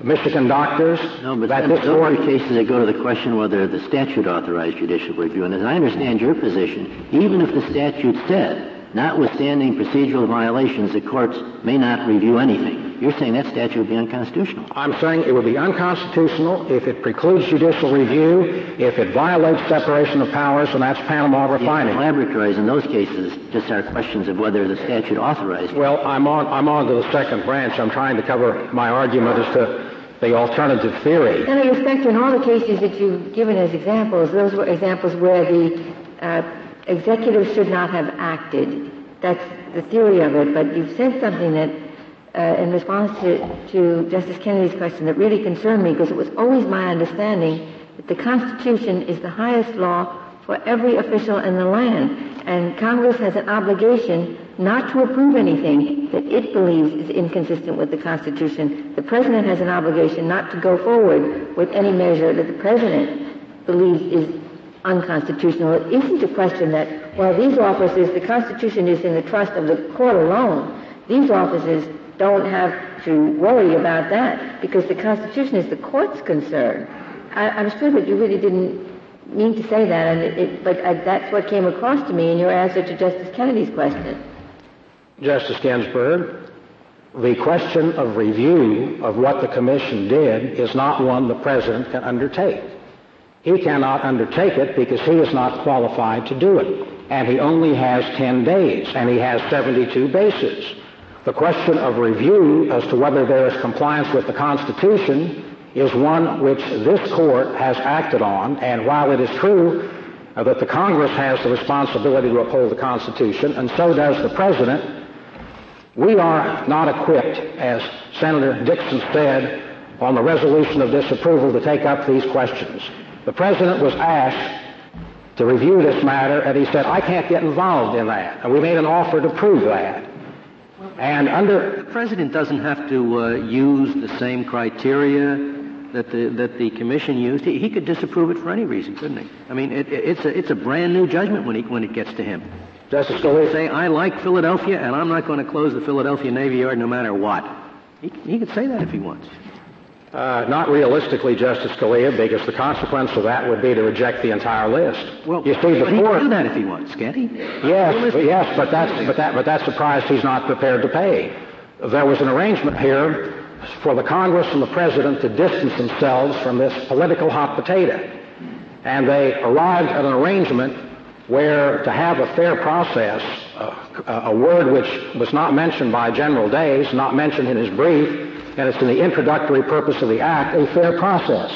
Michigan doctors, no, but that those are cases that go to the question whether the statute authorized judicial review. And as I understand your position, even if the statute said, notwithstanding procedural violations, the courts may not review anything. You're saying that statute would be unconstitutional. I'm saying it would be unconstitutional if it precludes judicial review, if it violates separation of powers, and that's Panama refining. Yeah, laboratories in those cases just are questions of whether the statute authorized. Well, I'm on. I'm on to the second branch. I'm trying to cover my argument as to the alternative theory. Senator Specter, in all the cases that you've given as examples, those were examples where the uh, executive should not have acted. That's the theory of it, but you've said something that uh, in response to, to Justice Kennedy's question that really concerned me because it was always my understanding that the Constitution is the highest law for every official in the land. And Congress has an obligation not to approve anything that it believes is inconsistent with the Constitution. The President has an obligation not to go forward with any measure that the President believes is unconstitutional. It isn't a question that, well, these offices, the Constitution is in the trust of the court alone. These offices don't have to worry about that because the Constitution is the court's concern. I, am sure that you really didn't mean to say that, and it, it, but I, that's what came across to me in your answer to Justice Kennedy's question. Justice Ginsburg, the question of review of what the commission did is not one the president can undertake. He cannot undertake it because he is not qualified to do it. And he only has 10 days, and he has 72 bases. The question of review as to whether there is compliance with the Constitution is one which this court has acted on, and while it is true that the Congress has the responsibility to uphold the Constitution, and so does the President, we are not equipped, as Senator Dixon said, on the resolution of disapproval to take up these questions. The President was asked to review this matter, and he said, I can't get involved in that. And we made an offer to prove that. And under the president doesn't have to uh, use the same criteria that the that the commission used. He, he could disapprove it for any reason, couldn't he? I mean, it, it's a it's a brand new judgment when he when it gets to him. Justice Scalia, say I like Philadelphia and I'm not going to close the Philadelphia Navy Yard no matter what. He, he could say that if he wants. Uh, not realistically, Justice Scalia, because the consequence of that would be to reject the entire list. Well, you see, the he can do that if he wants, can't he? Yes, but yes, but that's but that but that's the price he's not prepared to pay. There was an arrangement here for the Congress and the President to distance themselves from this political hot potato. And they arrived at an arrangement where to have a fair process, uh, a word which was not mentioned by General Days, not mentioned in his brief, and it's in the introductory purpose of the act, a fair process.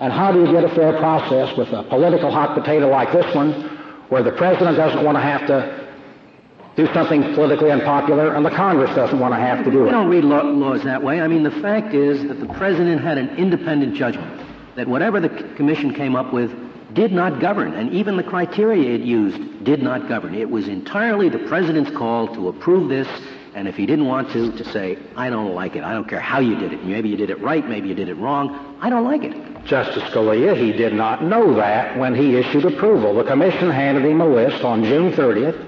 And how do you get a fair process with a political hot potato like this one, where the President doesn't want to have to do something politically unpopular, and the Congress doesn't want to have to do it. We don't read law, laws that way. I mean, the fact is that the President had an independent judgment that whatever the Commission came up with did not govern, and even the criteria it used did not govern. It was entirely the President's call to approve this, and if he didn't want to, to say, I don't like it. I don't care how you did it. Maybe you did it right, maybe you did it wrong. I don't like it. Justice Scalia, he did not know that when he issued approval. The Commission handed him a list on June 30th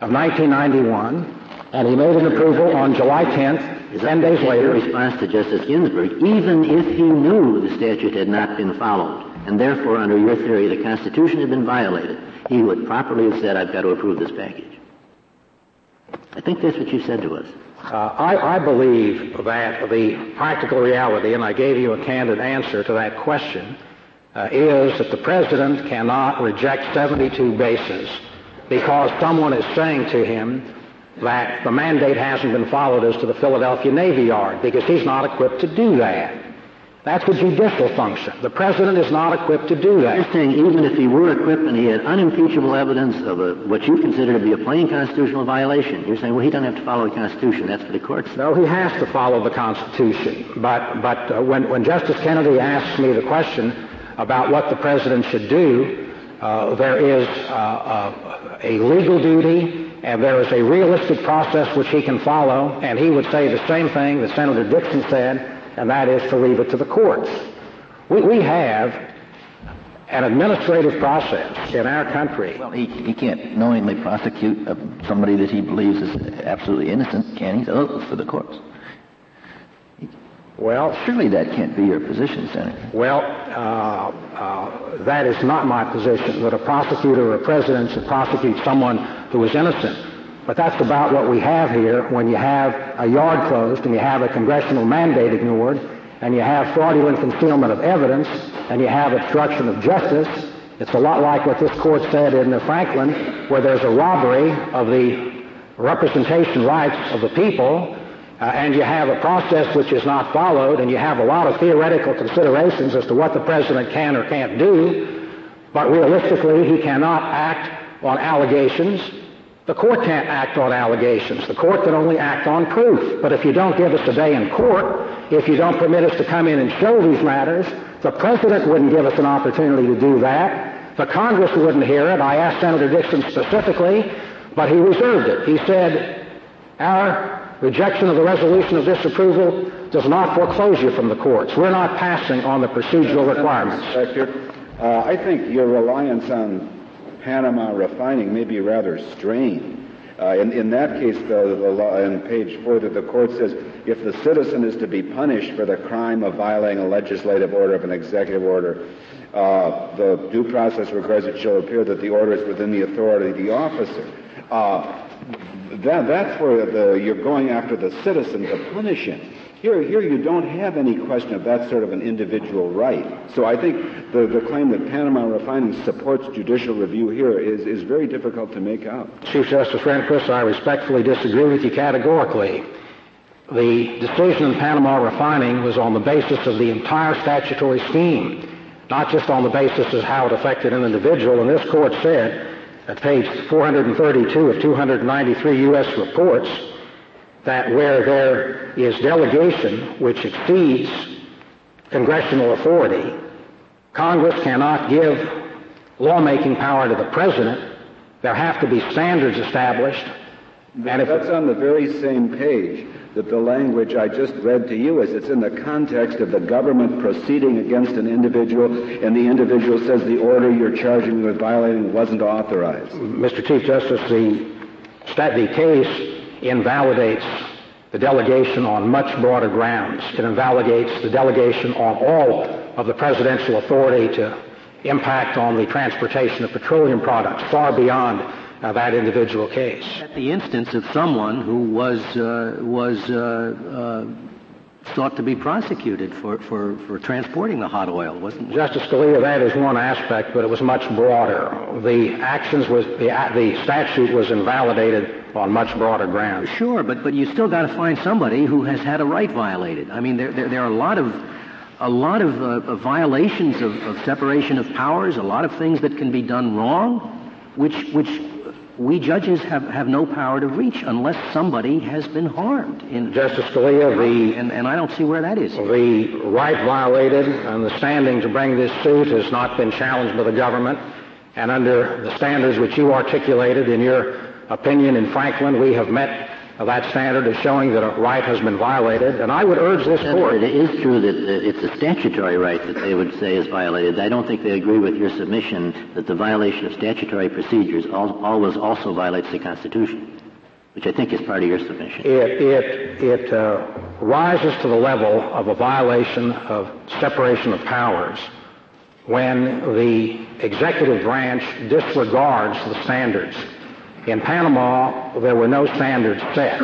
of 1991, and he made an approval on July 10th, Is 10 days later. In response to Justice Ginsburg, even if he knew the statute had not been followed, and therefore, under your theory, the Constitution had been violated, he would properly have said, I've got to approve this package. I think that's what you said to us. Uh, I, I believe that the practical reality, and I gave you a candid answer to that question, uh, is that the President cannot reject 72 bases because someone is saying to him that the mandate hasn't been followed as to the Philadelphia Navy Yard because he's not equipped to do that. That's a judicial function. The President is not equipped to do that. You're saying even if he were equipped and he had unimpeachable evidence of a, what you consider to be a plain constitutional violation, you're saying, well, he doesn't have to follow the Constitution. That's for the courts. No, he has to follow the Constitution. But, but uh, when, when Justice Kennedy asked me the question about what the President should do, uh, there is uh, uh, a legal duty and there is a realistic process which he can follow, and he would say the same thing that Senator Dixon said, and that is to leave it to the courts. We, we have an administrative process in our country. Well, he, he can't knowingly prosecute uh, somebody that he believes is absolutely innocent, can he? So, for the courts. Well, surely that can't be your position, Senator. Well, uh, uh, that is not my position, that a prosecutor or a president should prosecute someone who is innocent. But that's about what we have here when you have a yard closed and you have a congressional mandate ignored and you have fraudulent concealment of evidence and you have obstruction of justice. It's a lot like what this court said in the Franklin, where there's a robbery of the representation rights of the people uh, and you have a process which is not followed, and you have a lot of theoretical considerations as to what the president can or can't do, but realistically, he cannot act on allegations. The court can't act on allegations. The court can only act on proof. But if you don't give us a day in court, if you don't permit us to come in and show these matters, the president wouldn't give us an opportunity to do that. The Congress wouldn't hear it. I asked Senator Dixon specifically, but he reserved it. He said, our Rejection of the resolution of disapproval does not foreclose you from the courts. We're not passing on the procedural requirements. Uh, I think your reliance on Panama refining may be rather strained. Uh, in, in, that case, the, the law, in page 4, that the court says if the citizen is to be punished for the crime of violating a legislative order of an executive order, uh, the due process requires it shall appear that the order is within the authority of the officer. Uh, that, that's where the, you're going after the citizen to punish him. Here, here you don't have any question of that sort of an individual right. So I think the, the claim that Panama Refining supports judicial review here is, is very difficult to make out. Chief Justice Rehnquist, I respectfully disagree with you categorically. The decision in Panama Refining was on the basis of the entire statutory scheme, not just on the basis of how it affected an individual. And this court said at page 432 of 293 U.S. reports that where there is delegation which exceeds congressional authority, Congress cannot give lawmaking power to the president. There have to be standards established. And if That's on the very same page that the language I just read to you is it's in the context of the government proceeding against an individual, and the individual says the order you're charging me with violating wasn't authorized. Mr. Chief Justice, the, the case invalidates the delegation on much broader grounds. It invalidates the delegation on all of the presidential authority to impact on the transportation of petroleum products far beyond uh, that individual case. At the instance of someone who was uh, was uh, uh sought to be prosecuted for, for, for transporting the hot oil, wasn't it? Justice Scalia, that is one aspect, but it was much broader. The actions was the the statute was invalidated on much broader grounds. Sure, but but you still got to find somebody who has had a right violated. I mean, there there, there are a lot of a lot of, uh, violations of, of separation of powers, a lot of things that can be done wrong, which which we judges have, have no power to reach unless somebody has been harmed. In, Justice Scalia, the and, and I don't see where that is. The right violated and the standing to bring this suit has not been challenged by the government. And under the standards which you articulated in your opinion in Franklin, we have met that standard is showing that a right has been violated, and I would urge this yes, court. It is true that it's a statutory right that they would say is violated. I don't think they agree with your submission that the violation of statutory procedures always also violates the Constitution, which I think is part of your submission. It it it uh, rises to the level of a violation of separation of powers when the executive branch disregards the standards in Panama, there were no standards set.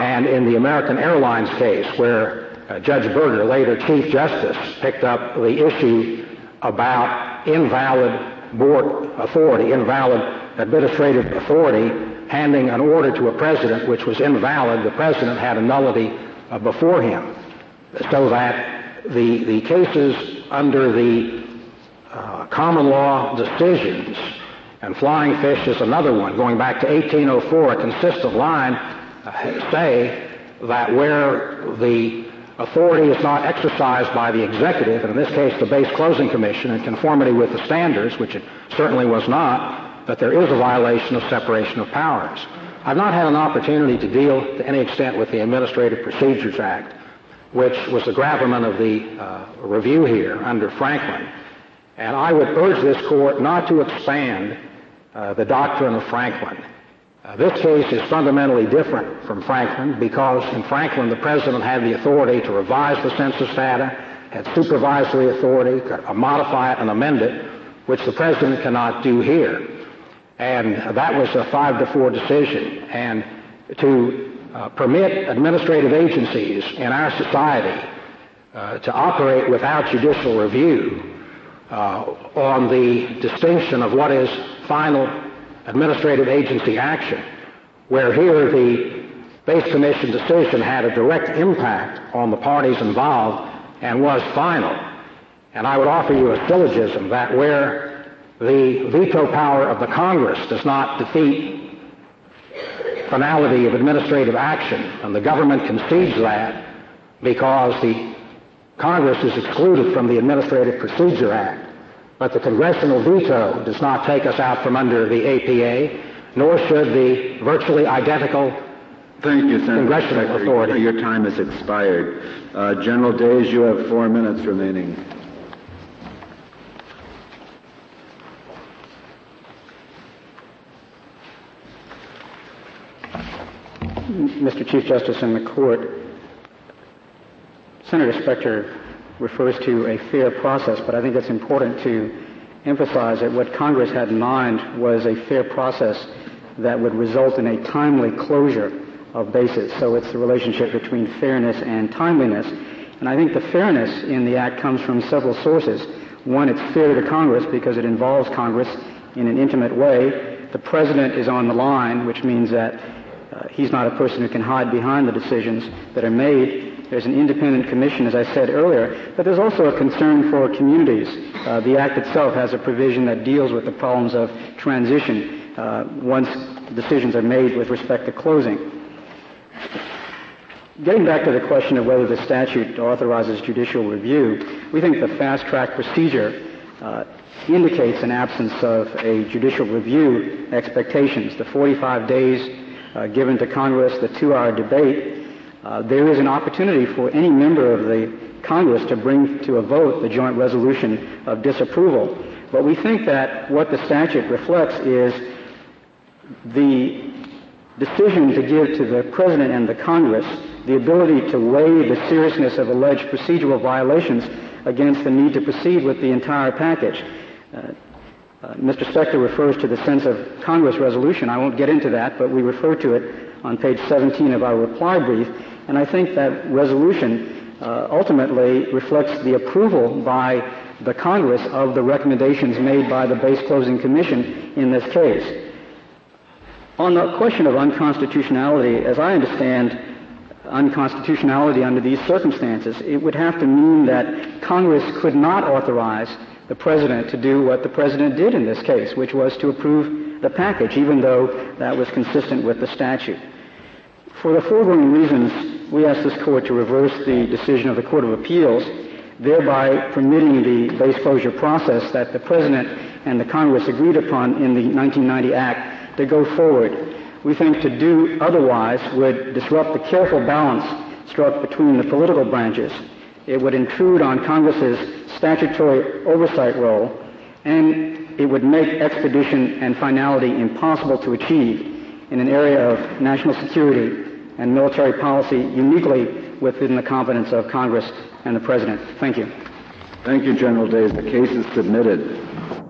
And in the American Airlines case, where uh, Judge Burger, later Chief Justice, picked up the issue about invalid board authority, invalid administrative authority, handing an order to a president which was invalid, the president had a nullity uh, before him. So that the, the cases under the uh, common law decisions and flying fish is another one. Going back to 1804, a consistent line uh, say that where the authority is not exercised by the executive, and in this case the base closing commission, in conformity with the standards, which it certainly was not, that there is a violation of separation of powers. I've not had an opportunity to deal to any extent with the Administrative Procedures Act, which was the gravamen of the uh, review here under Franklin. And I would urge this court not to expand uh, the doctrine of Franklin. Uh, this case is fundamentally different from Franklin because in Franklin the president had the authority to revise the census data, had supervisory authority, could modify it and amend it, which the president cannot do here. And that was a five to four decision. And to uh, permit administrative agencies in our society uh, to operate without judicial review uh, Uh, on the distinction of what is final administrative agency action, where here the base commission decision had a direct impact on the parties involved and was final. And I would offer you a syllogism that where the veto power of the Congress does not defeat finality of administrative action, and the government concedes that because the Congress is excluded from the Administrative Procedure Act, but the congressional veto does not take us out from under the APA, nor should the virtually identical Thank you, Senator congressional Secretary. authority. Your time has expired. Uh, General Days, you have four minutes remaining. Mr. Chief Justice and the Court, Senator Specter refers to a fair process, but I think it's important to emphasize that what Congress had in mind was a fair process that would result in a timely closure of bases. So it's the relationship between fairness and timeliness. And I think the fairness in the Act comes from several sources. One, it's fair to Congress because it involves Congress in an intimate way. The President is on the line, which means that uh, he's not a person who can hide behind the decisions that are made. There's an independent commission, as I said earlier, but there's also a concern for communities. Uh, the Act itself has a provision that deals with the problems of transition uh, once decisions are made with respect to closing. Getting back to the question of whether the statute authorizes judicial review, we think the fast track procedure uh, indicates an absence of a judicial review expectations. The 45 days uh, given to Congress, the two hour debate, uh, there is an opportunity for any member of the Congress to bring to a vote the joint resolution of disapproval. But we think that what the statute reflects is the decision to give to the President and the Congress the ability to weigh the seriousness of alleged procedural violations against the need to proceed with the entire package. Uh, uh, Mr. Specter refers to the sense of Congress resolution. I won't get into that, but we refer to it on page 17 of our reply brief, and I think that resolution uh, ultimately reflects the approval by the Congress of the recommendations made by the Base Closing Commission in this case. On the question of unconstitutionality, as I understand unconstitutionality under these circumstances, it would have to mean that Congress could not authorize the President to do what the President did in this case, which was to approve the package, even though that was consistent with the statute. For the foregoing reasons, we ask this Court to reverse the decision of the Court of Appeals, thereby permitting the base closure process that the President and the Congress agreed upon in the 1990 Act to go forward. We think to do otherwise would disrupt the careful balance struck between the political branches. It would intrude on Congress's statutory oversight role, and it would make expedition and finality impossible to achieve in an area of national security and military policy uniquely within the competence of Congress and the President. Thank you. Thank you, General Days. The case is submitted.